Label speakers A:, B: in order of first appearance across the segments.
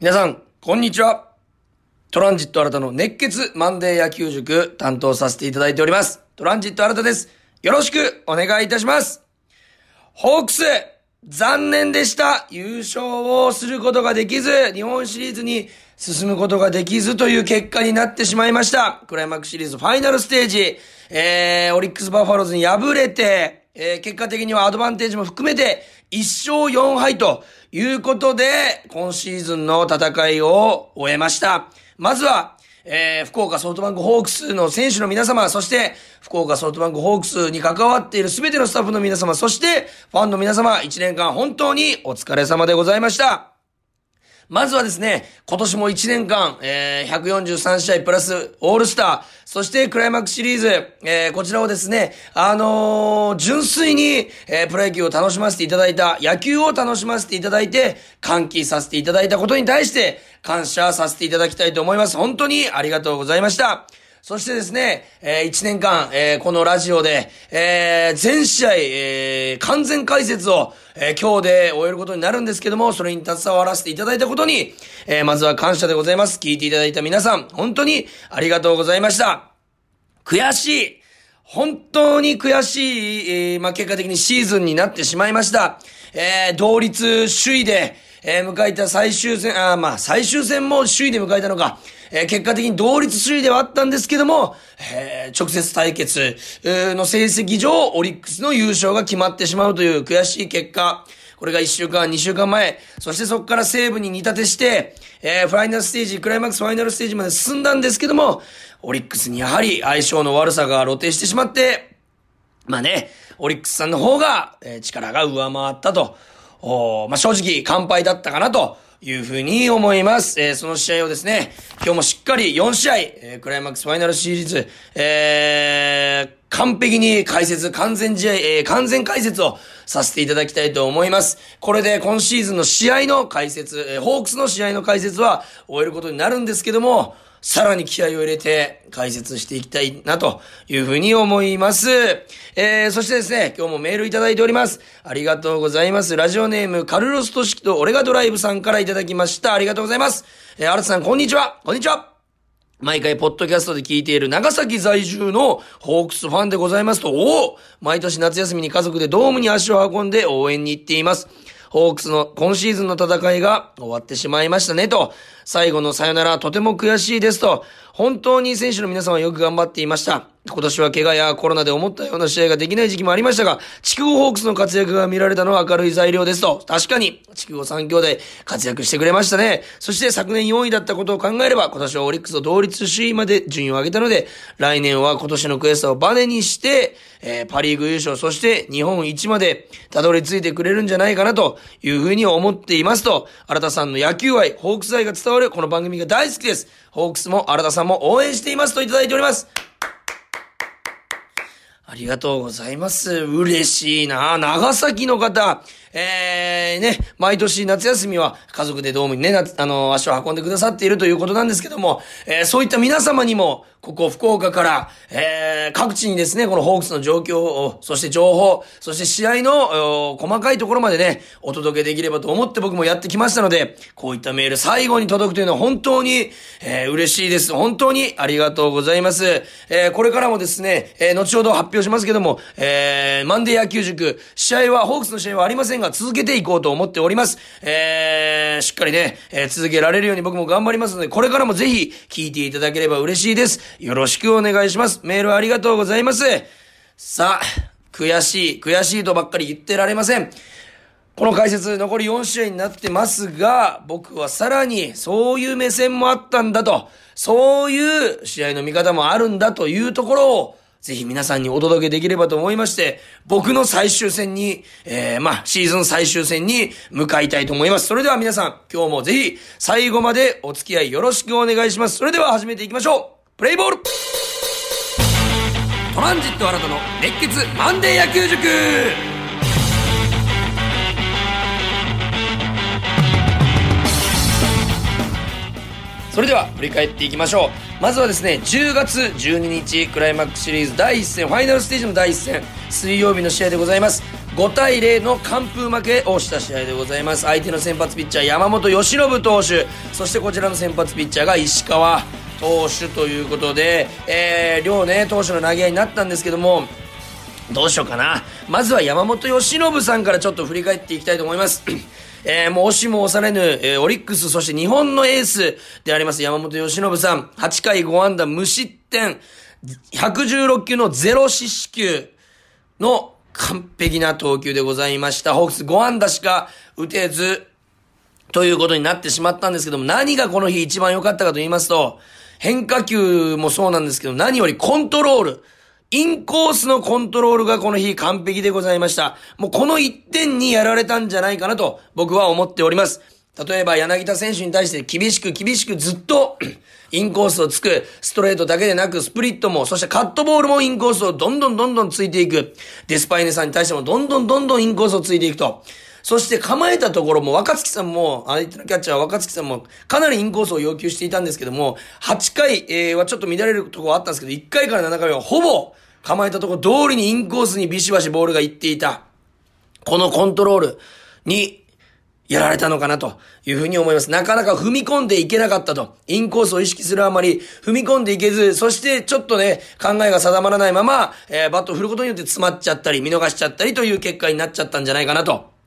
A: 皆さん、こんにちは。トランジット新たの熱血マンデー野球塾担当させていただいております。トランジット新たです。よろしくお願いいたします。ホークス、残念でした。優勝をすることができず、日本シリーズに進むことができずという結果になってしまいました。クライマックスシリーズファイナルステージ、えー、オリックスバファローズに敗れて、えー、結果的にはアドバンテージも含めて、1勝4敗ということで、今シーズンの戦いを終えました。まずは、えー、福岡ソフトバンクホークスの選手の皆様、そして、福岡ソフトバンクホークスに関わっている全てのスタッフの皆様、そして、ファンの皆様、1年間本当にお疲れ様でございました。まずはですね、今年も1年間、えー、143試合プラスオールスター、そしてクライマックスシリーズ、えー、こちらをですね、あのー、純粋に、えー、プロ野球を楽しませていただいた、野球を楽しませていただいて、歓喜させていただいたことに対して、感謝させていただきたいと思います。本当にありがとうございました。そしてですね、えー、1年間、えー、このラジオで、えー、全試合、えー、完全解説を、えー、今日で終えることになるんですけども、それに携わらせていただいたことに、えー、まずは感謝でございます。聞いていただいた皆さん、本当にありがとうございました。悔しい。本当に悔しい、えー、まあ、結果的にシーズンになってしまいました。えー、同率首位で、えー、迎えた最終戦、あまあ、最終戦も首位で迎えたのか、えー、結果的に同率首位ではあったんですけども、えー、直接対決の成績上、オリックスの優勝が決まってしまうという悔しい結果。これが1週間、2週間前。そしてそこから西武に似立てして、えー、ファイナルステージ、クライマックスファイナルステージまで進んだんですけども、オリックスにやはり相性の悪さが露呈してしまって、まあね、オリックスさんの方が、えー、力が上回ったと。おまあ、正直、完敗だったかなというふうに思います。えー、その試合をですね、今日もしっかり4試合、えー、クライマックスファイナルシリーズ、えー、完璧に解説、完全試合、えー、完全解説をさせていただきたいと思います。これで今シーズンの試合の解説、えー、ホークスの試合の解説は終えることになるんですけども、さらに気合を入れて解説していきたいなというふうに思います。えー、そしてですね、今日もメールいただいております。ありがとうございます。ラジオネーム、カルロスト式と俺がドライブさんからいただきました。ありがとうございます。えー、アルツさん、こんにちは。こんにちは。毎回、ポッドキャストで聞いている長崎在住のホークスファンでございますと、おお毎年夏休みに家族でドームに足を運んで応援に行っています。ホークスの今シーズンの戦いが終わってしまいましたねと、最後のさよならとても悔しいですと、本当に選手の皆様はよく頑張っていました。今年は怪我やコロナで思ったような試合ができない時期もありましたが、筑後ホークスの活躍が見られたのは明るい材料ですと。確かに、筑後三兄弟活躍してくれましたね。そして昨年4位だったことを考えれば、今年はオリックスと同率首位まで順位を上げたので、来年は今年の悔しさをバネにして、えー、パリーグ優勝、そして日本一までたどり着いてくれるんじゃないかなというふうに思っていますと、新田さんの野球愛、ホークス愛が伝わるこの番組が大好きです。ホークスも新田さんも応援していますといただいております。ありがとうございます。嬉しいな長崎の方、えー、ね、毎年夏休みは家族でドームにね、あの、足を運んでくださっているということなんですけども、えー、そういった皆様にも、ここ福岡から、えー、各地にですね、このホークスの状況を、そして情報、そして試合の細かいところまでね、お届けできればと思って僕もやってきましたので、こういったメール最後に届くというのは本当に、えー、嬉しいです。本当にありがとうございます。えー、これからもですね、えー、後ほど発表しますけども、えー、マンデー野球塾、試合は、ホークスの試合はありませんが、続けていこうと思っております。えー、しっかりね、えー、続けられるように僕も頑張りますので、これからもぜひ聞いていただければ嬉しいです。よろしくお願いします。メールありがとうございます。さあ、悔しい、悔しいとばっかり言ってられません。この解説残り4試合になってますが、僕はさらにそういう目線もあったんだと、そういう試合の見方もあるんだというところを、ぜひ皆さんにお届けできればと思いまして、僕の最終戦に、えー、まあ、シーズン最終戦に向かいたいと思います。それでは皆さん、今日もぜひ最後までお付き合いよろしくお願いします。それでは始めていきましょうプレイボールトランジット新たの熱血マンデー野球塾それでは振り返っていきましょう。まずはですね10月12日クライマックスシリーズ第1戦ファイナルステージの第1戦水曜日の試合でございます。5対0の完封負けをした試合でございます。相手の先発ピッチャー山本由伸投手。そしてこちらの先発ピッチャーが石川投手ということで、えー、両ね投手の投げ合いになったんですけどもどうしようかな。まずは山本由伸さんからちょっと振り返っていきたいと思います。えー、もう押しも押されぬ、えー、オリックス、そして日本のエースであります山本由伸さん、8回5安打無失点、116球のゼロ四死球の完璧な投球でございました。ホークス5安打しか打てず、ということになってしまったんですけども、何がこの日一番良かったかと言いますと、変化球もそうなんですけど、何よりコントロール。インコースのコントロールがこの日完璧でございました。もうこの1点にやられたんじゃないかなと僕は思っております。例えば柳田選手に対して厳しく厳しくずっと インコースをつく、ストレートだけでなくスプリットも、そしてカットボールもインコースをどんどんどんどんついていく。デスパイネさんに対してもどんどんどんどんインコースをついていくと。そして構えたところも若月さんも、相手のキャッチャー若月さんもかなりインコースを要求していたんですけども、8回、はちょっと乱れるところあったんですけど、1回から7回はほぼ構えたところ通りにインコースにビシバシボールが行っていた。このコントロールにやられたのかなというふうに思います。なかなか踏み込んでいけなかったと。インコースを意識するあまり踏み込んでいけず、そしてちょっとね、考えが定まらないまま、えー、バットを振ることによって詰まっちゃったり、見逃しちゃったりという結果になっちゃったんじゃないかなと。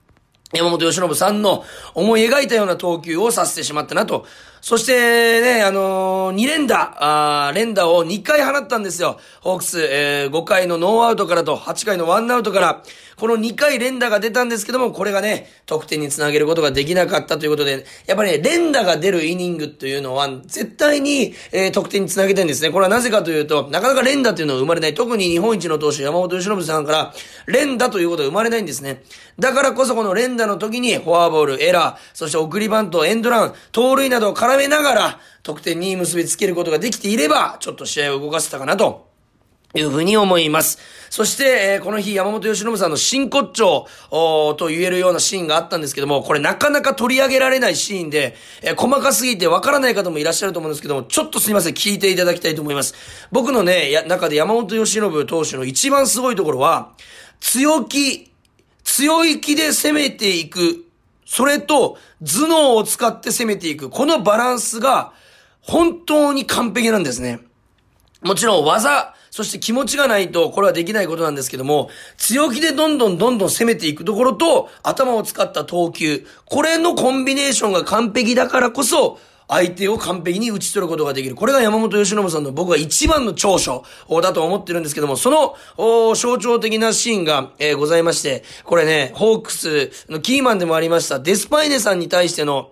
A: 山本由伸さんの思い描いたような投球をさせてしまったなとそしてね、あのー、2連打、あ連打を2回放ったんですよ。ホークス、えー、5回のノーアウトからと8回のワンアウトから、この2回連打が出たんですけども、これがね、得点につなげることができなかったということで、やっぱりね、連打が出るイニングというのは、絶対に、えー、得点につなげてるんですね。これはなぜかというと、なかなか連打というのは生まれない。特に日本一の投手、山本由伸さんから、連打ということが生まれないんですね。だからこそこの連打の時に、フォアボール、エラー、そして送りバント、エンドラン、盗塁などを絡めながら、得点に結びつけることができていれば、ちょっと試合を動かせたかなと。というふうに思います。そして、えー、この日山本由伸さんの真骨頂と言えるようなシーンがあったんですけども、これなかなか取り上げられないシーンで、えー、細かすぎてわからない方もいらっしゃると思うんですけども、ちょっとすいません、聞いていただきたいと思います。僕のね、や、中で山本由伸投手の一番すごいところは、強気、強い気で攻めていくそれと頭脳を使って攻めていく。このバランスが本当に完璧なんですね。もちろん技、そして気持ちがないとこれはできないことなんですけども、強気でどんどんどんどん攻めていくところと頭を使った投球、これのコンビネーションが完璧だからこそ、相手を完璧に打ち取ることができる。これが山本由伸さんの僕は一番の長所だと思ってるんですけども、その象徴的なシーンが、えー、ございまして、これね、ホークスのキーマンでもありました、デスパイネさんに対しての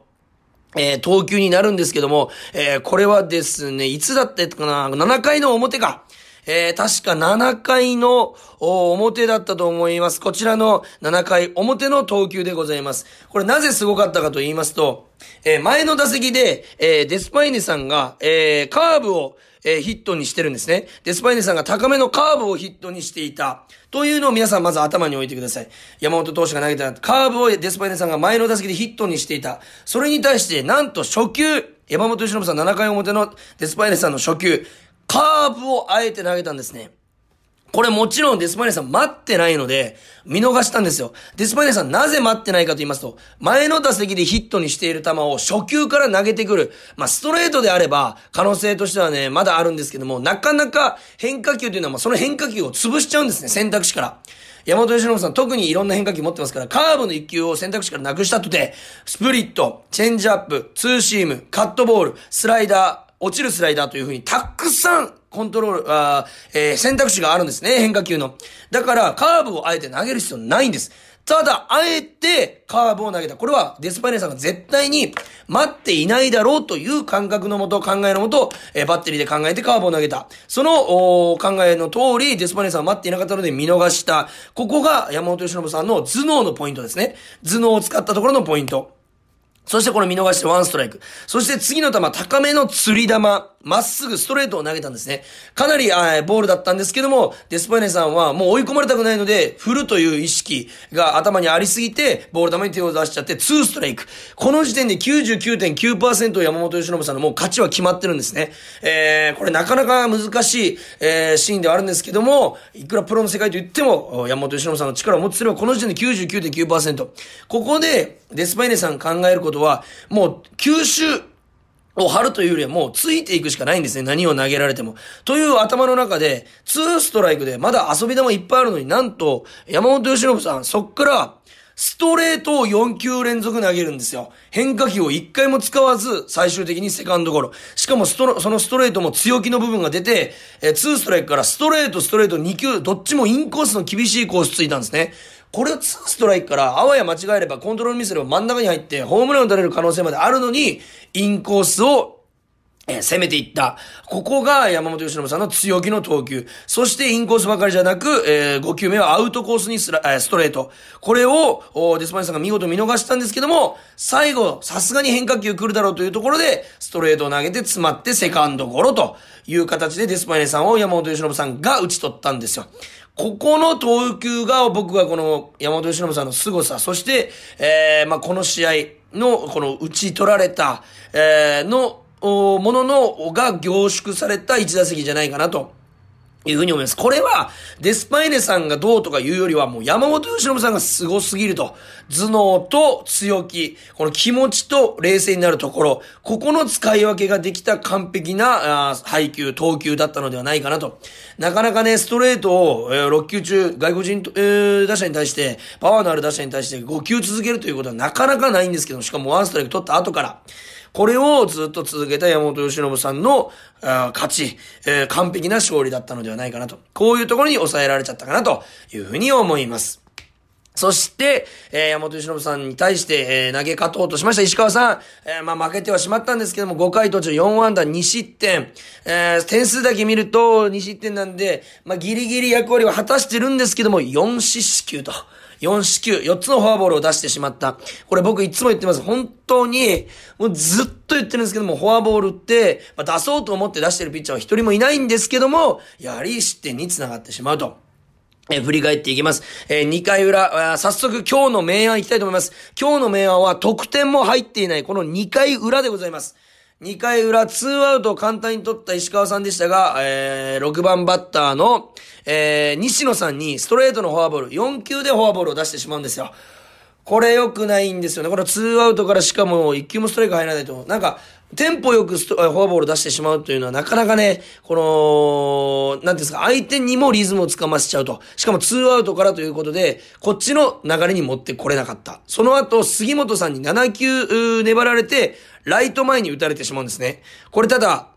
A: えー、投球になるんですけども、えー、これはですね、いつだってかな、7回の表か。えー、確か7回の表だったと思います。こちらの7回表の投球でございます。これなぜすごかったかと言いますと、えー、前の打席で、えー、デスパイネさんが、えー、カーブを、えー、ヒットにしてるんですね。デスパイネさんが高めのカーブをヒットにしていた。というのを皆さんまず頭に置いてください。山本投手が投げたカーブをデスパイネさんが前の打席でヒットにしていた。それに対して、なんと初球、山本由伸さん7回表のデスパイネさんの初球、カーブをあえて投げたんですね。これもちろんデスパイネさん待ってないので、見逃したんですよ。デスパイネさんなぜ待ってないかと言いますと、前の打席でヒットにしている球を初球から投げてくる。まあ、ストレートであれば、可能性としてはね、まだあるんですけども、なかなか変化球というのは、まあ、その変化球を潰しちゃうんですね、選択肢から。山本由伸さん特にいろんな変化球持ってますから、カーブの一球を選択肢からなくしたとて、スプリット、チェンジアップ、ツーシーム、カットボール、スライダー、落ちるスライダーという風にたくさんコントロール、あえー、選択肢があるんですね、変化球の。だから、カーブをあえて投げる必要ないんです。ただ、あえてカーブを投げた。これはデスパイネさんが絶対に待っていないだろうという感覚のもと、考えのもと、えー、バッテリーで考えてカーブを投げた。その考えの通り、デスパイネさんは待っていなかったので見逃した。ここが山本由伸さんの頭脳のポイントですね。頭脳を使ったところのポイント。そしてこれ見逃してワンストライク。そして次の球、高めの釣り玉。まっすぐストレートを投げたんですね。かなり、あボールだったんですけども、デスパイネさんはもう追い込まれたくないので、振るという意識が頭にありすぎて、ボール球に手を出しちゃって、2ストライク。この時点で99.9%山本由伸さんのもう勝ちは決まってるんですね。えー、これなかなか難しい、えー、シーンではあるんですけども、いくらプロの世界と言っても、山本由伸さんの力を持ってすれば、この時点で99.9%。ここで、デスパイネさん考えることは、もう、吸収、を張るというよりはもうついていくしかないんですね。何を投げられても。という頭の中で、2ストライクでまだ遊び球いっぱいあるのになんと、山本由伸さん、そっから、ストレートを4球連続投げるんですよ。変化球を1回も使わず、最終的にセカンドゴロ。しかもストそのストレートも強気の部分が出て、えー、2ストライクからストレート、ストレート2球、どっちもインコースの厳しいコースついたんですね。これを2ストライクから、あわや間違えればコントロールミスれば真ん中に入って、ホームランを打たれる可能性まであるのに、インコースをえ攻めていった。ここが山本由伸さんの強気の投球。そしてインコースばかりじゃなく、えー、5球目はアウトコースにスラ、え、ストレート。これを、デスパイネさんが見事見逃したんですけども、最後、さすがに変化球来るだろうというところで、ストレートを投げて詰まってセカンドゴロという形でデスパイネさんを山本由伸さんが打ち取ったんですよ。ここの投球が僕はこの山本由伸さんの凄さ、そして、えー、まあ、この試合の、この打ち取られた、えー、の、もののが凝縮された1打席じゃないかなと。いうふうに思います。これは、デスパイネさんがどうとか言うよりは、もう山本由伸さんが凄すぎると。頭脳と強気、この気持ちと冷静になるところ、ここの使い分けができた完璧な配球、投球だったのではないかなと。なかなかね、ストレートを、えー、6球中、外国人、えー、打者に対して、パワーのある打者に対して5球続けるということはなかなかないんですけど、しかもワンストライク取った後から。これをずっと続けた山本由伸さんの勝ち、えー、完璧な勝利だったのではないかなと。こういうところに抑えられちゃったかなというふうに思います。そして、えー、山本由伸さんに対して、えー、投げ勝とうとしました石川さん。えー、まあ負けてはしまったんですけども、5回途中4安打2失点。えー、点数だけ見ると2失点なんで、まあギリギリ役割は果たしてるんですけども、4四死球と。4四球、4つのフォアボールを出してしまった。これ僕いつも言ってます。本当に、もうずっと言ってるんですけども、フォアボールって、まあ、出そうと思って出してるピッチャーは一人もいないんですけども、やはり失点につながってしまうと。え振り返っていきます。えー、2回裏、早速今日の明暗いきたいと思います。今日の明暗は得点も入っていない、この2回裏でございます。2回裏、ツーアウトを簡単に取った石川さんでしたが、えー、6番バッターの、えー、西野さんにストレートのフォアボール、4球でフォアボールを出してしまうんですよ。これ良くないんですよね。これツーアウトからしかも1球もストライク入らないと。なんか、テンポよくフォアボール出してしまうというのはなかなかね、この、なんですか、相手にもリズムをつかませちゃうと。しかもツーアウトからということで、こっちの流れに持ってこれなかった。その後、杉本さんに7球粘られて、ライト前に打たれてしまうんですね。これただ、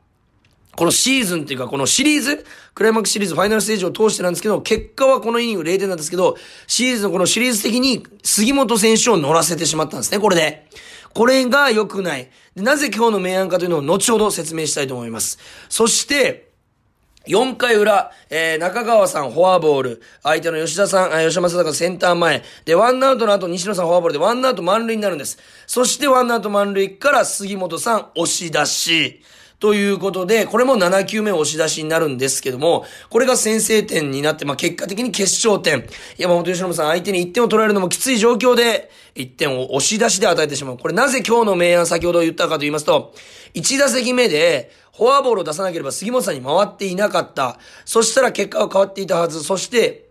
A: このシーズンっていうか、このシリーズ、クライマックスシリーズファイナルステージを通してなんですけど、結果はこのイニング0点なんですけど、シーズンこのシリーズ的に杉本選手を乗らせてしまったんですね、これで。これが良くない。なぜ今日の明暗かというのを後ほど説明したいと思います。そして、4回裏、えー、中川さんフォアボール、相手の吉田さん、吉田正尚センター前、で、ワンアウトの後西野さんフォアボールでワンアウト満塁になるんです。そしてワンアウト満塁から杉本さん押し出し、ということで、これも7球目押し出しになるんですけども、これが先制点になって、まあ、結果的に決勝点。山本由伸さん相手に1点を取られるのもきつい状況で、1点を押し出しで与えてしまう。これなぜ今日の明暗先ほど言ったかと言いますと、1打席目で、フォアボールを出さなければ杉本さんに回っていなかった。そしたら結果は変わっていたはず。そして、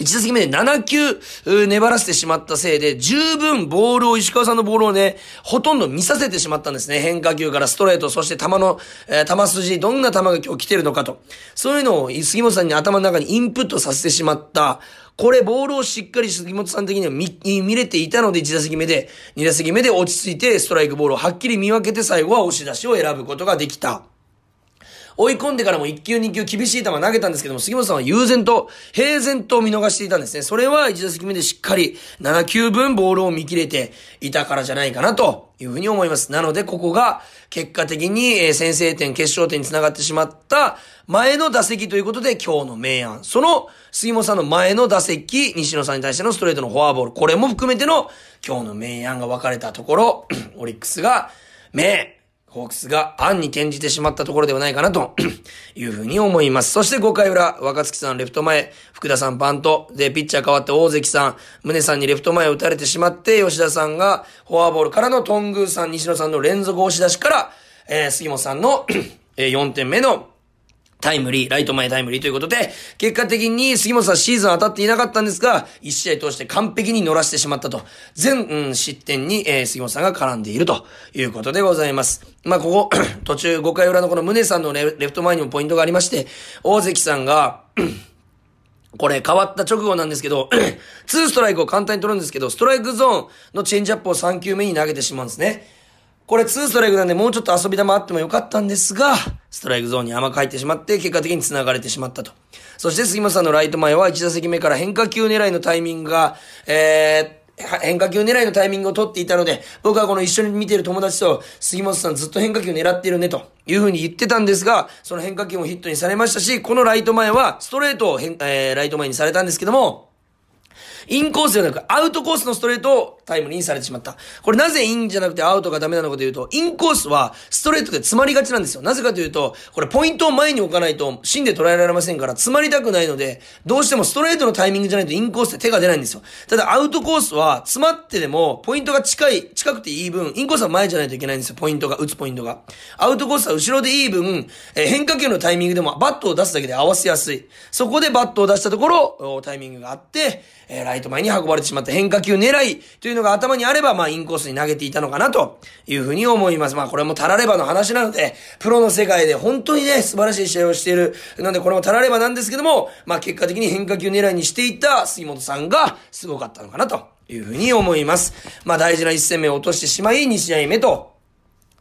A: 1打席目で7球粘らせてしまったせいで、十分ボールを、石川さんのボールをね、ほとんど見させてしまったんですね。変化球からストレート、そして球の、えー、球筋、どんな球が今日来てるのかと。そういうのを杉本さんに頭の中にインプットさせてしまった。これ、ボールをしっかり杉本さん的には見、見れていたので、1打席目で、2打席目で落ち着いて、ストライクボールをはっきり見分けて、最後は押し出しを選ぶことができた。追い込んでからも1球2球厳しい球投げたんですけども、杉本さんは悠然と、平然と見逃していたんですね。それは1打席目でしっかり7球分ボールを見切れていたからじゃないかなというふうに思います。なので、ここが結果的に先制点、決勝点につながってしまった前の打席ということで今日の明暗。その杉本さんの前の打席、西野さんに対してのストレートのフォアボール。これも含めての今日の明暗が分かれたところ、オリックスが明、ホークスが案に転じてしまったところではないかなと いうふうに思います。そして5回裏、若月さんレフト前、福田さんバント、で、ピッチャー変わって大関さん、宗さんにレフト前を打たれてしまって、吉田さんがフォアボールからのトングーさん、西野さんの連続押し出しから、えー、杉本さんの 4点目のタイムリー、ライト前タイムリーということで、結果的に杉本さんシーズン当たっていなかったんですが、1試合通して完璧に乗らしてしまったと。全、うん、失点に、えー、杉本さんが絡んでいるということでございます。まあ、ここ、途中5回裏のこの宗さんのレフト前にもポイントがありまして、大関さんが これ変わった直後なんですけど、2ストライクを簡単に取るんですけど、ストライクゾーンのチェンジアップを3球目に投げてしまうんですね。これ2ストライクなんでもうちょっと遊び球あってもよかったんですが、ストライクゾーンに甘く入ってしまって、結果的に繋がれてしまったと。そして杉本さんのライト前は1打席目から変化球狙いのタイミングが、えー、変化球狙いのタイミングを取っていたので、僕はこの一緒に見ている友達と、杉本さんずっと変化球狙ってるね、という風に言ってたんですが、その変化球もヒットにされましたし、このライト前はストレートを変、えー、ライト前にされたんですけども、インコースではなくアウトコースのストレートをタイムリーにされてしまった。これなぜインじゃなくてアウトがダメなのかというと、インコースはストレートで詰まりがちなんですよ。なぜかというと、これポイントを前に置かないと芯で捉えられませんから詰まりたくないので、どうしてもストレートのタイミングじゃないとインコースで手が出ないんですよ。ただアウトコースは詰まってでもポイントが近い、近くていい分、インコースは前じゃないといけないんですよ。ポイントが、打つポイントが。アウトコースは後ろでいい分、えー、変化球のタイミングでもバットを出すだけで合わせやすい。そこでバットを出したところ、タイミングがあって、えー、ライト前に運ばれてしまった変化球狙いというのが頭にあれば、まあ、インコースに投げていたのかなというふうに思います。まあ、これもタラレバの話なので、プロの世界で本当にね、素晴らしい試合をしている。なんで、これもタラレバなんですけども、まあ、結果的に変化球狙いにしていた杉本さんがすごかったのかなというふうに思います。まあ、大事な一戦目を落としてしまい、2試合目と、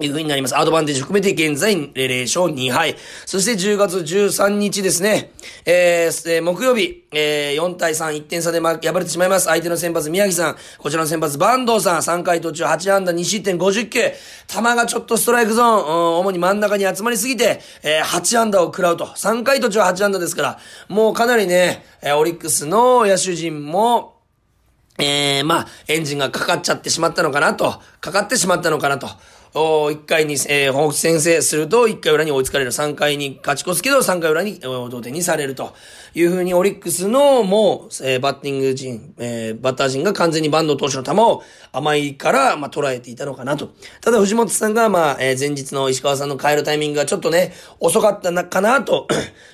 A: いう風になります。アドバンテージ含めて現在0勝2敗。そして10月13日ですね。えー、木曜日、えー、4対3、1点差で、ま、敗れてしまいます。相手の先発宮城さん、こちらの先発坂東さん、3回途中8安打2失点50球。球がちょっとストライクゾーン、うん、主に真ん中に集まりすぎて、えー、8安打を食らうと。3回途中8安打ですから、もうかなりね、えー、オリックスの野手陣も、えー、まあ、エンジンがかかっちゃってしまったのかなと、かかってしまったのかなと。お1回に、えー、ホークス先制すると、1回裏に追いつかれる。3回に勝ち越すけど、3回裏に、え同点にされるというふうに、オリックスのもう、えー、バッティング陣、えー、バッター陣が完全にバンド投手の球を甘いから、まあ、捉えていたのかなと。ただ、藤本さんが、まあ、えー、前日の石川さんの変えるタイミングがちょっとね、遅かったな、かな、と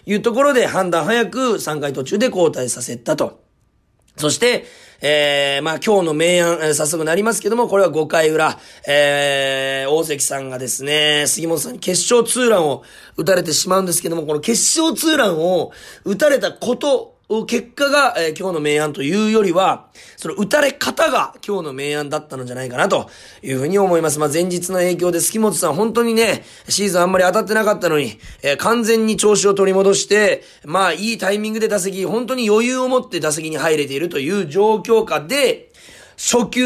A: いうところで、判断早く3回途中で交代させたと。そして、えー、まあ今日の明暗、えー、早速なりますけども、これは5回裏、えー、大関さんがですね、杉本さんに決勝ツーランを打たれてしまうんですけども、この決勝ツーランを打たれたこと結果が、えー、今日の明暗というよりは、その打たれ方が今日の明暗だったのじゃないかなというふうに思います。まあ、前日の影響で杉本さん本当にね、シーズンあんまり当たってなかったのに、えー、完全に調子を取り戻して、まあ、いいタイミングで打席、本当に余裕を持って打席に入れているという状況下で、初球、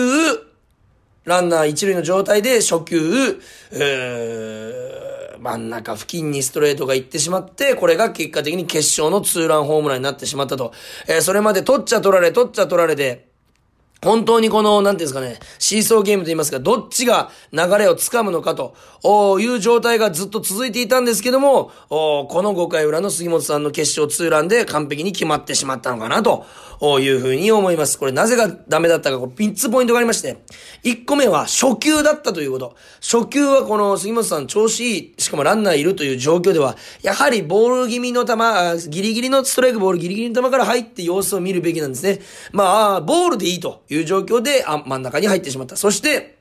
A: ランナー一塁の状態で初球、えー真ん中付近にストレートが行ってしまって、これが結果的に決勝のツーランホームランになってしまったと。えー、それまで取っちゃ取られ、取っちゃ取られて、本当にこの、なんていうんですかね、シーソーゲームと言いますか、どっちが流れをつかむのかという状態がずっと続いていたんですけども、この5回裏の杉本さんの決勝ツーランで完璧に決まってしまったのかなというふうに思います。これなぜがダメだったか、3つポイントがありまして、1個目は初球だったということ。初球はこの杉本さん調子いい、しかもランナーいるという状況では、やはりボール気味の球、ギリギリのストライクボールギリギリの球から入って様子を見るべきなんですね。まあ、ボールでいいという状況で、あ、真ん中に入ってしまった。そして、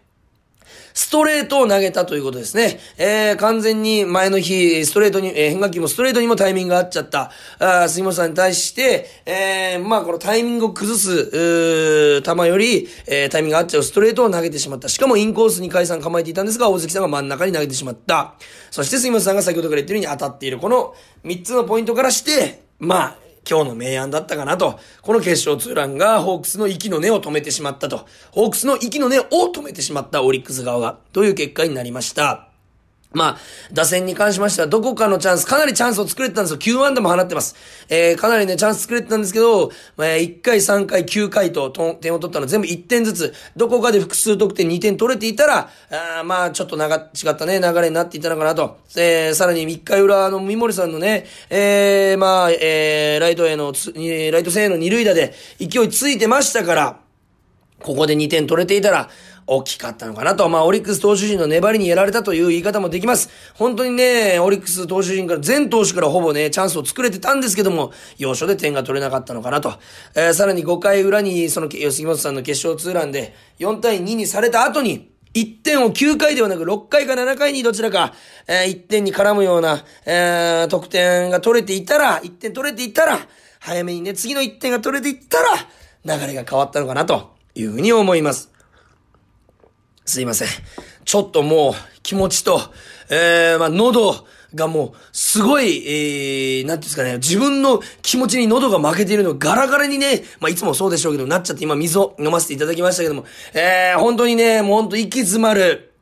A: ストレートを投げたということですね。えー、完全に前の日、ストレートに、えー、変化球もストレートにもタイミングが合っちゃった、あ杉本さんに対して、えー、まあこのタイミングを崩す、う球より、えー、タイミングが合っちゃうストレートを投げてしまった。しかもインコースに解散構えていたんですが、大関さんが真ん中に投げてしまった。そして杉本さんが先ほどから言ってるように当たっている。この3つのポイントからして、まあ、今日の明暗だったかなと。この決勝ツーランがホークスの息の根を止めてしまったと。ホークスの息の根を止めてしまったオリックス側が、という結果になりました。まあ、打線に関しましては、どこかのチャンス、かなりチャンスを作れてたんですよ。9安打も放ってます。えー、かなりね、チャンス作れてたんですけど、えー、1回、3回、9回と点を取ったの全部1点ずつ、どこかで複数得点2点取れていたら、あまあ、ちょっと長、違ったね、流れになっていたのかなと。えー、さらに1回裏の三森さんのね、えー、まあ、えー、ライトへの、ライト線への二塁打で勢いついてましたから、ここで2点取れていたら、大きかったのかなと。まあ、オリックス投手陣の粘りにやられたという言い方もできます。本当にね、オリックス投手陣から、全投手からほぼね、チャンスを作れてたんですけども、要所で点が取れなかったのかなと。えー、さらに5回裏に、その、吉本さんの決勝ツーランで、4対2にされた後に、1点を9回ではなく6回か7回にどちらか、えー、1点に絡むような、えー、得点が取れていたら、1点取れていたら、早めにね、次の1点が取れていったら、流れが変わったのかなというふうに思います。すいません。ちょっともう気持ちと、えー、まあ、喉がもう、すごい、えー、なんていうんですかね、自分の気持ちに喉が負けているのガラガラにね、まあ、いつもそうでしょうけど、なっちゃって今水を飲ませていただきましたけども、えー、本当にね、もう本当息詰まる、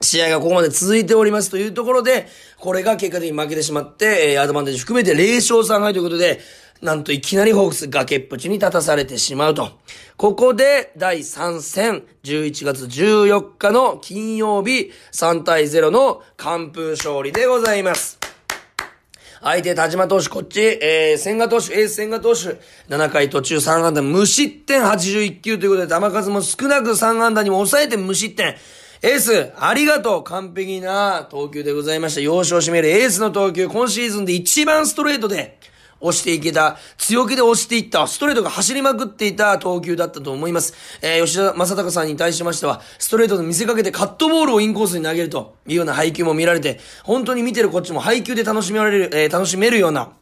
A: 試合がここまで続いておりますというところで、これが結果的に負けてしまって、えー、アドバンテージ含めて0勝3敗ということで、なんといきなりホークス崖っぷちに立たされてしまうと。ここで第3戦、11月14日の金曜日、3対0の完封勝利でございます。相手、田島投手、こっち、えー、千賀投手、エース千賀投手、7回途中3安打、無失点81球ということで、球数も少なく3安打にも抑えて無失点。エース、ありがとう完璧な投球でございました。要所を占めるエースの投球、今シーズンで一番ストレートで、押していけた、強気で押していった、ストレートが走りまくっていた投球だったと思います。えー、吉田正尚さんに対しましては、ストレートと見せかけてカットボールをインコースに投げるというような配球も見られて、本当に見てるこっちも配球で楽しめられる、えー、楽しめるような、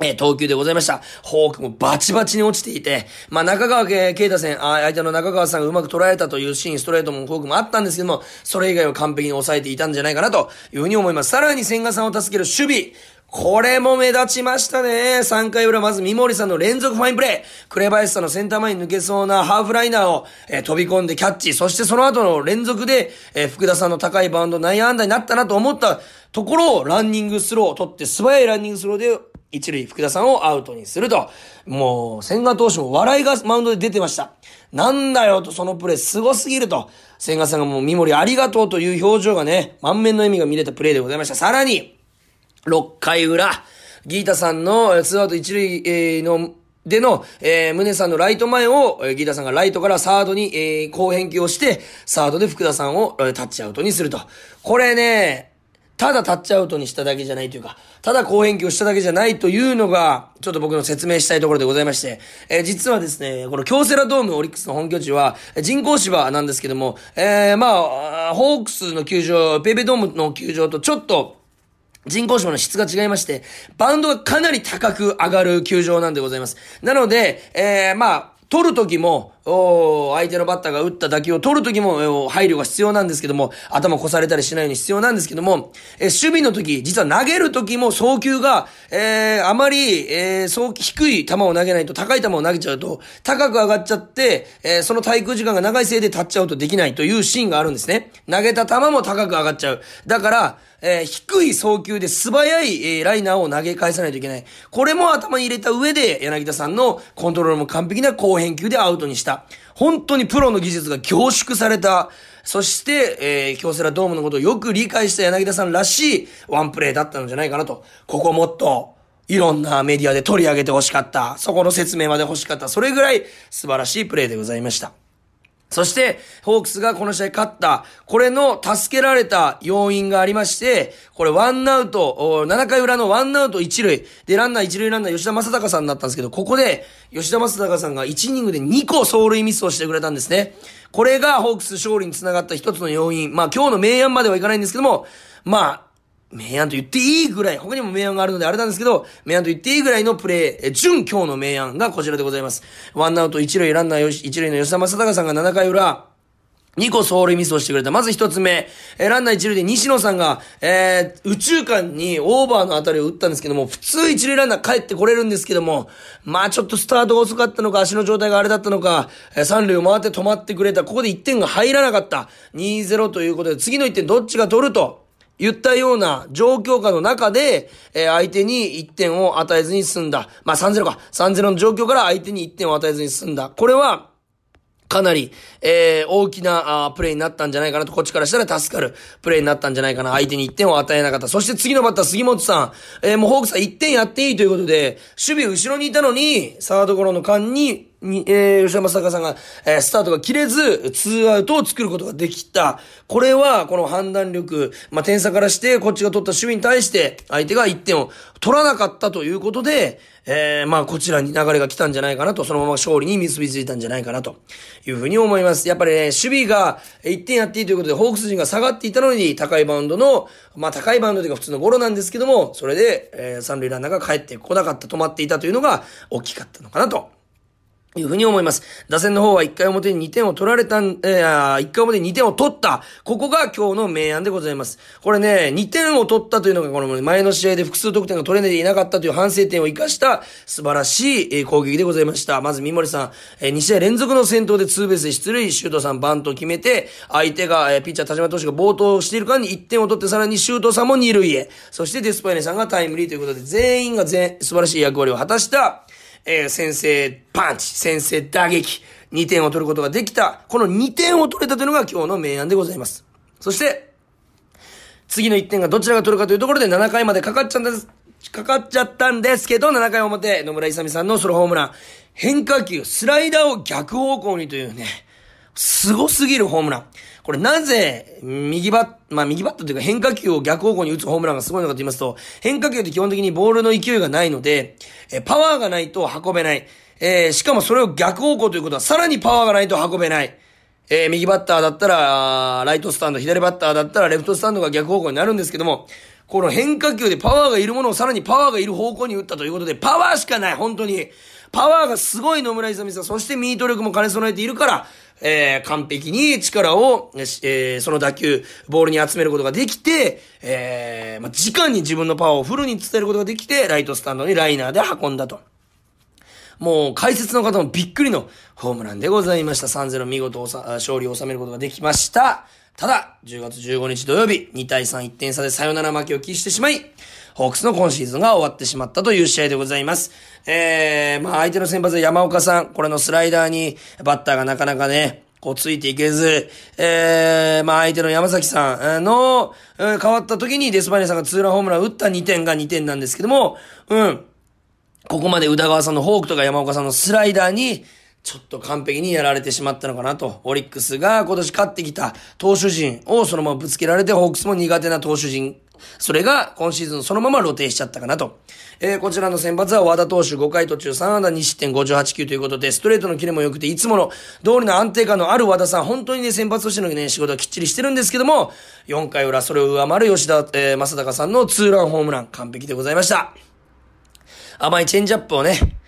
A: え、投球でございました。フォークもバチバチに落ちていて、まあ、中川圭太戦、ああ相手の中川さんがうまく捉えたというシーン、ストレートもフォークもあったんですけども、それ以外は完璧に抑えていたんじゃないかなというふうに思います。さらに千賀さんを助ける守備、これも目立ちましたね。3回裏、まず三森さんの連続ファインプレー。紅林さんのセンター前に抜けそうなハーフライナーを、えー、飛び込んでキャッチ。そしてその後の連続で、えー、福田さんの高いバウンド内野安打になったなと思ったところをランニングスローを取って素早いランニングスローで一塁福田さんをアウトにすると。もう、千賀投手も笑いがマウンドで出てました。なんだよと、そのプレー凄すぎると。千賀さんがもう三森ありがとうという表情がね、満面の笑みが見れたプレーでございました。さらに、6回裏、ギータさんのツーアウト一塁のでの、えー、宗さんのライト前を、ギータさんがライトからサードに、えー、好返球をして、サードで福田さんを、タッチアウトにすると。これね、ただタッチアウトにしただけじゃないというか、ただ好返球をしただけじゃないというのが、ちょっと僕の説明したいところでございまして、えー、実はですね、この京セラドームオリックスの本拠地は、人工芝なんですけども、えー、まあ、ホークスの球場、ペイペドームの球場とちょっと、人工芝の質が違いまして、バウンドがかなり高く上がる球場なんでございます。なので、えー、まあ、取るときも、お相手のバッターが打った打球を取るときも、配慮が必要なんですけども、頭越されたりしないように必要なんですけども、え、守備の時、実は投げる時も送球が、えー、あまり、えー、そう、低い球を投げないと、高い球を投げちゃうと、高く上がっちゃって、えー、その滞空時間が長いせいでタッチアウトできないというシーンがあるんですね。投げた球も高く上がっちゃう。だから、えー、低い送球で素早い、えー、ライナーを投げ返さないといけない。これも頭に入れた上で、柳田さんのコントロールも完璧な高返球でアウトにした。本当にプロの技術が凝縮された、そして、えー、京セラドームのことをよく理解した柳田さんらしいワンプレーだったんじゃないかなと。ここもっと、いろんなメディアで取り上げて欲しかった。そこの説明まで欲しかった。それぐらい素晴らしいプレーでございました。そして、ホークスがこの試合勝った、これの助けられた要因がありまして、これワンアウト、7回裏のワンアウト1塁、で、ランナー1塁ランナー吉田正尚さんだったんですけど、ここで、吉田正尚さんが1イニングで2個走塁ミスをしてくれたんですね。これがホークス勝利につながった一つの要因。まあ今日の明暗まではいかないんですけども、まあ、明暗と言っていいぐらい、他にも明暗があるのであれなんですけど、明暗と言っていいぐらいのプレー、準今日の明暗がこちらでございます。ワンアウト一塁ランナーよし一塁の吉田正尚さんが7回裏、2個走塁ミスをしてくれた。まず1つ目、え、ランナー一塁で西野さんが、えー、宇宙間にオーバーの当たりを打ったんですけども、普通一塁ランナー帰ってこれるんですけども、まあちょっとスタートが遅かったのか、足の状態があれだったのか、えー、三塁を回って止まってくれた。ここで1点が入らなかった。2-0ということで、次の1点どっちが取ると言ったような状況下の中で、えー、相手に1点を与えずに済んだ。まあ3-0か。3-0の状況から相手に1点を与えずに済んだ。これは、かなり、えー、大きなあプレーになったんじゃないかなと、こっちからしたら助かるプレーになったんじゃないかな。相手に1点を与えなかった。そして次のバッター、杉本さん。えー、もうホークスは1点やっていいということで、守備後ろにいたのに、サードゴロの間に、に、えー、吉田正尚さんが、えー、スタートが切れず、ツーアウトを作ることができた。これは、この判断力、まあ、点差からして、こっちが取った守備に対して、相手が1点を取らなかったということで、えー、まあ、こちらに流れが来たんじゃないかなと、そのまま勝利に結びついたんじゃないかなというふうに思います。やっぱりね、守備が1点やっていいということで、ホークス陣が下がっていたのに、高いバウンドの、まあ、高いバウンドというか普通のゴロなんですけども、それで、えー、三塁ランナーが帰ってこなかった、止まっていたというのが大きかったのかなというふうに思います。打線の方は1回表に2点を取られたん、えー、1回表に2点を取った。ここが今日の明暗でございます。これね、2点を取ったというのがこの前の試合で複数得点が取れていなかったという反省点を生かした素晴らしい攻撃でございました。まず三森さん、えー、2試合連続の先頭でツーベースで出塁、シュートさんバントを決めて、相手が、えー、ピッチャー田島投手が暴投している間に1点を取ってさらにシュートさんも2塁へ。そしてデスパイネさんがタイムリーということで全員が全、素晴らしい役割を果たした、えー、先制パンチ、先制打撃、2点を取ることができた。この2点を取れたというのが今日の明暗でございます。そして、次の1点がどちらが取るかというところで7回までかかっちゃったんです。かかっちゃったんですけど、7回表、野村勇さんのソロホームラン。変化球、スライダーを逆方向にというね、凄すぎるホームラン。これなぜ、右バッ、まあ右バットというか変化球を逆方向に打つホームランがすごいのかと言いますと、変化球って基本的にボールの勢いがないので、えパワーがないと運べない。えー、しかもそれを逆方向ということは、さらにパワーがないと運べない。えー、右バッターだったら、ライトスタンド、左バッターだったら、レフトスタンドが逆方向になるんですけども、この変化球でパワーがいるものをさらにパワーがいる方向に打ったということで、パワーしかない、本当に。パワーがすごい野村勇さん、そしてミート力も兼ね備えているから、えー、完璧に力を、えー、その打球、ボールに集めることができて、えー、まあ、時間に自分のパワーをフルに伝えることができて、ライトスタンドにライナーで運んだと。もう、解説の方もびっくりのホームランでございました。3-0見事勝利を収めることができました。ただ、10月15日土曜日、2対3、1点差でサヨナラ負けを喫してしまい、ホークスの今シーズンが終わってしまったという試合でございます。えー、まあ相手の先発山岡さん、これのスライダーにバッターがなかなかね、こうついていけず、えー、まあ相手の山崎さんの、変わった時にデスパイネさんがツーランホームラン打った2点が2点なんですけども、うん。ここまで宇田川さんのフォークとか山岡さんのスライダーに、ちょっと完璧にやられてしまったのかなと。オリックスが今年勝ってきた投手陣をそのままぶつけられて、ホークスも苦手な投手陣。それが今シーズンそのまま露呈しちゃったかなと。えー、こちらの先発は和田投手5回途中3安打2失点58球ということで、ストレートのキレも良くて、いつもの通りの安定感のある和田さん、本当にね、先発としてのね、仕事はきっちりしてるんですけども、4回裏それを上回る吉田、えー、正隆さんのツーランホームラン、完璧でございました。甘いチェンジアップをね、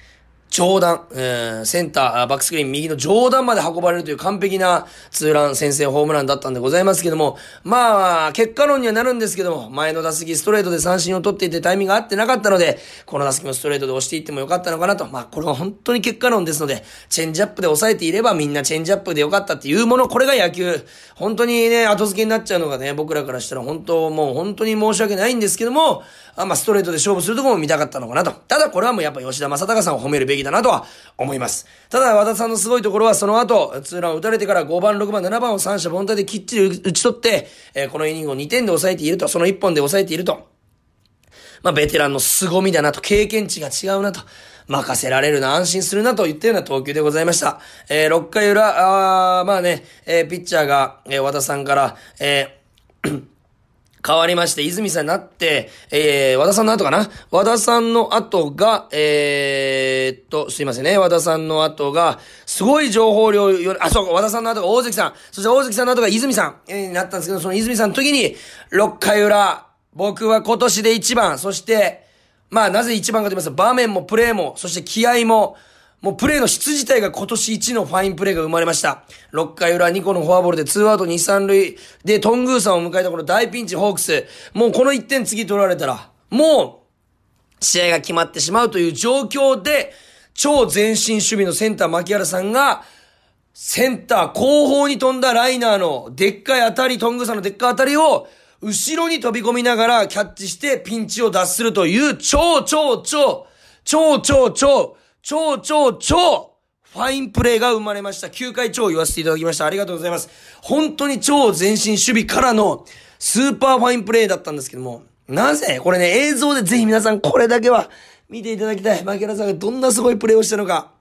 A: 上段、えー、センター、バックスクリーン右の上段まで運ばれるという完璧なツーラン先制ホームランだったんでございますけども、まあ、結果論にはなるんですけども、前の打席ストレートで三振を取っていてタイミングが合ってなかったので、この打席もストレートで押していってもよかったのかなと。まあ、これは本当に結果論ですので、チェンジアップで抑えていればみんなチェンジアップでよかったっていうもの、これが野球。本当にね、後付けになっちゃうのがね、僕らからしたら本当、もう本当に申し訳ないんですけども、あまあ、ストレートで勝負するところも見たかったのかなと。ただこれはもうやっぱ吉田正尚さんを褒めるべきだなとは思います。ただ、和田さんのすごいところは、その後、ツーランを打たれてから5番、6番、7番を三者凡退できっちり打ち取って、えー、このイニングを2点で抑えていると、その1本で抑えていると。まあ、ベテランの凄みだなと、経験値が違うなと。任せられるな、安心するなといったような投球でございました。えー、6回裏、あまあね、えー、ピッチャーが、えー、和田さんから、えー変わりまして、泉さんになって、えー、和田さんの後かな？和田さんの後が、えー、っと、すいませんね。和田さんの後が、すごい情報量より、あ、そうか、和田さんの後が大関さん。そして大関さんの後が泉さん、えー、になったんですけど、その泉さんの時に、6回裏、僕は今年で1番、そして、まあ、なぜ1番かと言いますと、場面もプレーも、そして気合も、もうプレーの質自体が今年一のファインプレーが生まれました。6回裏2個のフォアボールで2アウト2、3塁でトングーさんを迎えたこの大ピンチホークス。もうこの1点次取られたら、もう試合が決まってしまうという状況で、超前進守備のセンター牧原さんが、センター後方に飛んだライナーのでっかい当たり、トングーさんのでっかい当たりを、後ろに飛び込みながらキャッチしてピンチを脱するという超超超、超超超、超超超、ファインプレーが生まれました。9回超言わせていただきました。ありがとうございます。本当に超前進守備からのスーパーファインプレーだったんですけども、なぜこれね、映像でぜひ皆さんこれだけは見ていただきたい。牧原さんがどんなすごいプレーをしたのか。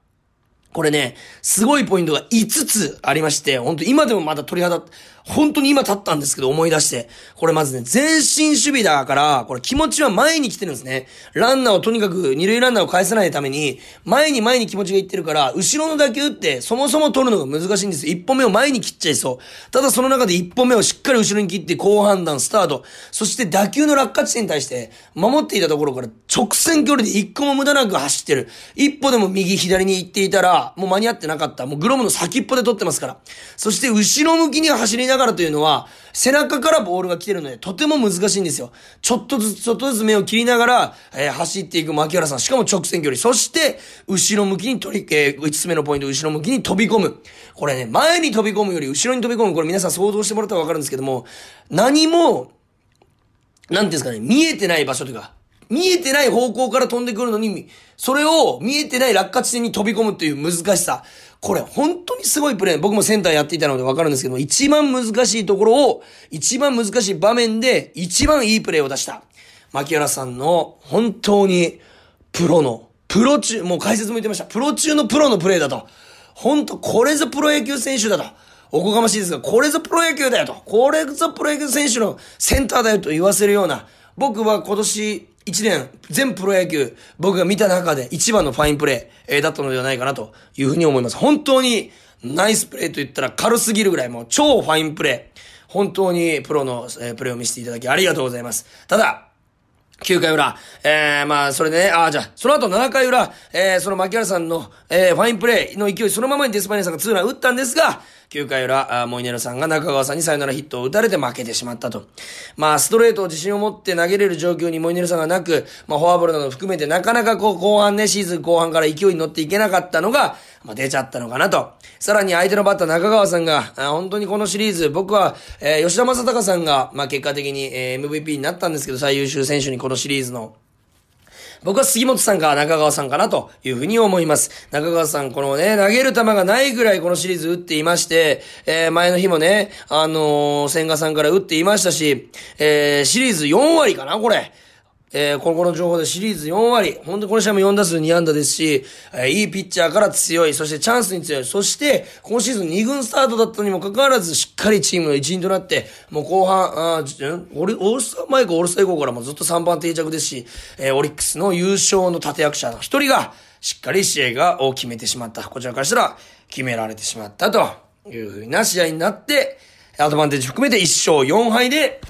A: これね、すごいポイントが5つありまして、本当今でもまだ鳥肌、本当に今立ったんですけど思い出して。これまずね、前進守備だから、これ気持ちは前に来てるんですね。ランナーをとにかく二塁ランナーを返さないために、前に前に気持ちがいってるから、後ろの打球ってそもそも取るのが難しいんです。一歩目を前に切っちゃいそう。ただその中で一歩目をしっかり後ろに切って好判断スタート。そして打球の落下地点に対して守っていたところから直線距離で一個も無駄なく走ってる。一歩でも右左に行っていたら、もう間に合ってなかった。もうグロムの先っぽで取ってますから。そして後ろ向きには走りながらというのは、背中からボールが来てるので、とても難しいんですよ。ちょっとずつ、ちょっとずつ目を切りながら、えー、走っていく牧原さん。しかも直線距離。そして、後ろ向きに取り、えー、5つ目のポイント、後ろ向きに飛び込む。これね、前に飛び込むより後ろに飛び込む。これ皆さん想像してもらったらわかるんですけども、何も、なんですかね、見えてない場所というか、見えてない方向から飛んでくるのに、それを見えてない落下地点に飛び込むっていう難しさ。これ本当にすごいプレー。僕もセンターやっていたのでわかるんですけど、一番難しいところを、一番難しい場面で一番いいプレーを出した。牧原さんの本当にプロの、プロ中、もう解説も言ってました。プロ中のプロのプレーだと。本当これぞプロ野球選手だと。おこがましいですが、これぞプロ野球だよと。これぞプロ野球選手のセンターだよと言わせるような。僕は今年1年、全プロ野球、僕が見た中で一番のファインプレー、えー、だったのではないかなというふうに思います。本当に、ナイスプレーと言ったら軽すぎるぐらい、もう超ファインプレー。本当にプロの、えー、プレーを見せていただきありがとうございます。ただ、9回裏、えー、まあ、それでね、ああ、じゃあ、その後7回裏、えー、その牧原さんの、えー、ファインプレーの勢いそのままにデスパニアさんがツーラン打ったんですが、9回裏、モイネルさんが中川さんにサヨナラヒットを打たれて負けてしまったと。まあ、ストレートを自信を持って投げれる状況にモイネルさんがなく、まあ、フォアボールなど含めてなかなかこう、後半ね、シーズン後半から勢いに乗っていけなかったのが、まあ、出ちゃったのかなと。さらに相手のバッター中川さんが、本当にこのシリーズ、僕は、えー、吉田正尚さんが、まあ、結果的に、えー、MVP になったんですけど、最優秀選手にこのシリーズの。僕は杉本さんか中川さんかなというふうに思います。中川さん、このね、投げる球がないぐらいこのシリーズ打っていまして、えー、前の日もね、あのー、千賀さんから打っていましたし、えー、シリーズ4割かなこれ。えー、ここの情報でシリーズ4割、本当にこの試合も4打数2安打ですし、えー、いいピッチャーから強い、そしてチャンスに強い、そして、今シーズン2軍スタートだったにもかかわらず、しっかりチームの一員となって、もう後半、あオールスター前かオールスター以降からもずっと3番定着ですし、えー、オリックスの優勝の立役者の一人が、しっかり試合がを決めてしまった。こちらからしたら、決められてしまったというふうな試合になって、アドバンテージ含めて1勝4敗で、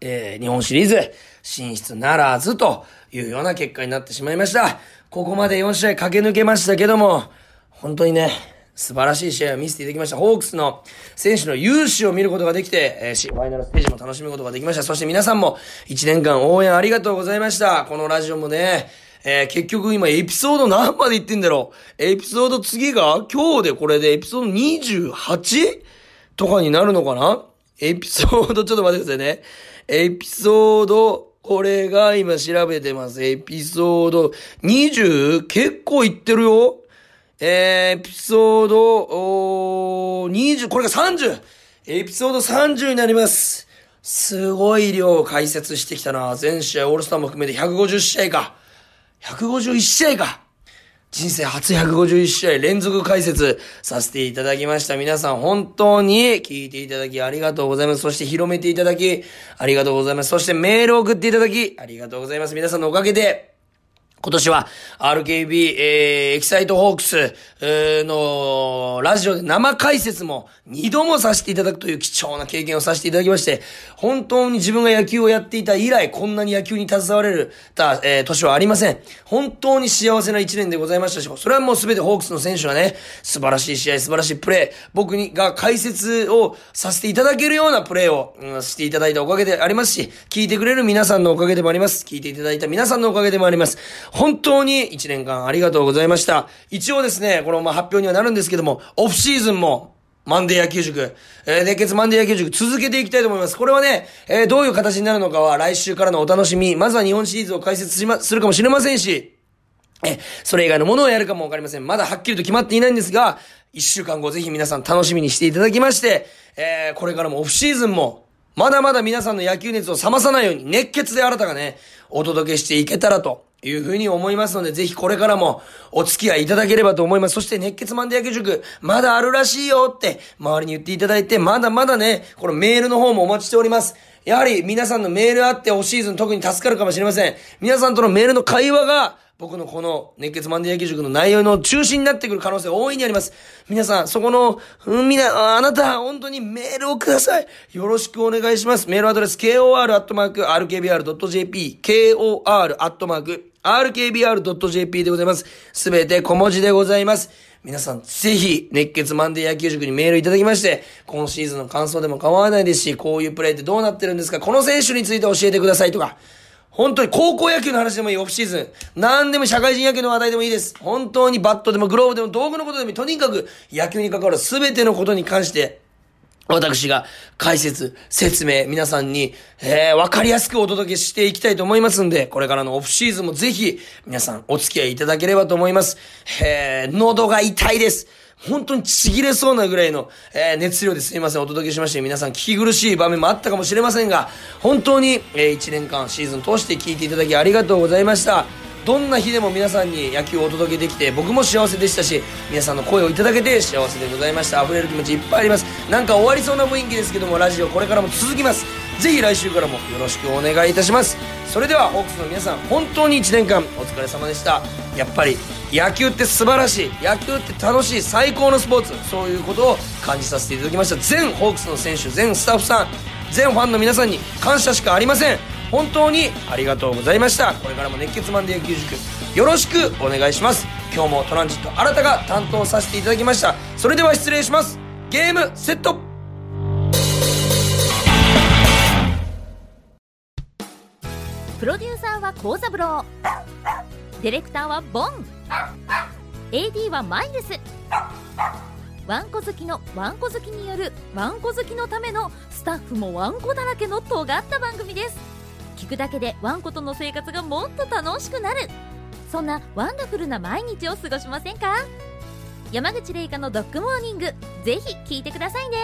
A: えー、日本シリーズ、進出ならずというような結果になってしまいました。ここまで4試合駆け抜けましたけども、本当にね、素晴らしい試合を見せていただきました。ホークスの選手の勇姿を見ることができて、えー、ファイナルステージも楽しむことができました。そして皆さんも1年間応援ありがとうございました。このラジオもね、えー、結局今エピソード何まで言ってんだろうエピソード次が今日でこれでエピソード 28? とかになるのかな？エピソードちょっと待ってくださいね。エピソードこれが今調べてます。エピソード 20? 結構いってるよ。えー、エピソード、おー20、これが 30! エピソード30になります。すごい量を解説してきたな。全試合オールスターも含めて150試合か。151試合か。人生初151試合連続解説させていただきました。皆さん本当に聞いていただきありがとうございます。そして広めていただきありがとうございます。そしてメールを送っていただきありがとうございます。皆さんのおかげで、今年は RKB、えー、エキサイトホークス、えー、のラジオで生解説も二度もさせていただくという貴重な経験をさせていただきまして、本当に自分が野球をやっていた以来、こんなに野球に携われるた、えー、年はありません。本当に幸せな一年でございましたし、それはもうすべてホークスの選手はね、素晴らしい試合、素晴らしいプレー、僕にが解説をさせていただけるようなプレーを、うん、していただいたおかげでありますし、聞いてくれる皆さんのおかげでもあります。聞いていただいた皆さんのおかげでもあります。本当に1年間ありがとうございました。一応ですね、このま発表にはなるんですけども、オフシーズンもマンデー野球塾、えー、熱血マンデー野球塾続けていきたいと思います。これはね、えー、どういう形になるのかは来週からのお楽しみ。まずは日本シリーズを解説しま、するかもしれませんし、え、それ以外のものをやるかもわかりません。まだはっきりと決まっていないんですが、一週間後ぜひ皆さん楽しみにしていただきまして、えー、これからもオフシーズンも、まだまだ皆さんの野球熱を冷まさないように熱血で新たがね、お届けしていけたらというふうに思いますので、ぜひこれからもお付き合いいただければと思います。そして熱血マンデー野球塾、まだあるらしいよって周りに言っていただいて、まだまだね、このメールの方もお待ちしております。やはり皆さんのメールあってオシーズン特に助かるかもしれません。皆さんとのメールの会話が、僕のこの熱血マンデー野球塾の内容の中心になってくる可能性大いにあります。皆さん、そこの、うん、みな、あなた、本当にメールをください。よろしくお願いします。メールアドレス、kor.rkbr.jp、kor.rkbr.jp でございます。すべて小文字でございます。皆さん、ぜひ、熱血マンデー野球塾にメールいただきまして、今シーズンの感想でも構わないですし、こういうプレイってどうなってるんですかこの選手について教えてくださいとか、本当に高校野球の話でもいい、オフシーズン。何でも社会人野球の話題でもいいです。本当にバットでもグローブでも道具のことでもいい。とにかく野球に関わる全てのことに関して、私が解説、説明、皆さんに、えー、わかりやすくお届けしていきたいと思いますんで、これからのオフシーズンもぜひ、皆さんお付き合いいただければと思います。えー、喉が痛いです。本当にちぎれそうなぐらいの、えー、熱量です。いません、お届けしまして、皆さん聞き苦しい場面もあったかもしれませんが、本当に、えー、1年間シーズン通して聞いていただきありがとうございました。どんな日でも皆さんに野球をお届けできて僕も幸せでしたし皆さんの声をいただけて幸せでございました。溢れる気持ちいっぱいあります。なんか終わりそうな雰囲気ですけどもラジオこれからも続きます。ぜひ来週からもよろしくお願いいたします。それではホークスの皆さん本当に1年間お疲れ様でした。やっぱり野球って素晴らしい。野球って楽しい。最高のスポーツ。そういうことを感じさせていただきました。全ホークスの選手全スタッフさん全ファンの皆さんに感謝しかありません。本当にありがとうございました。これからも熱血マンデー野球塾よろしくお願いします。今日もトランジット新たが担当させていただきました。それでは失礼します。ゲームセット。
B: プロデューサーは幸三郎。ディレクターはボン。AD はマイルス。ワンコ好きのワンコ好きによるワンコ好きのためのスタッフもワンコだらけの尖った番組です。聞くだけでワンコとの生活がもっと楽しくなる。そんなワンダフルな毎日を過ごしませんか？山口玲香のドッグモーニングぜひ聞いてくださいね。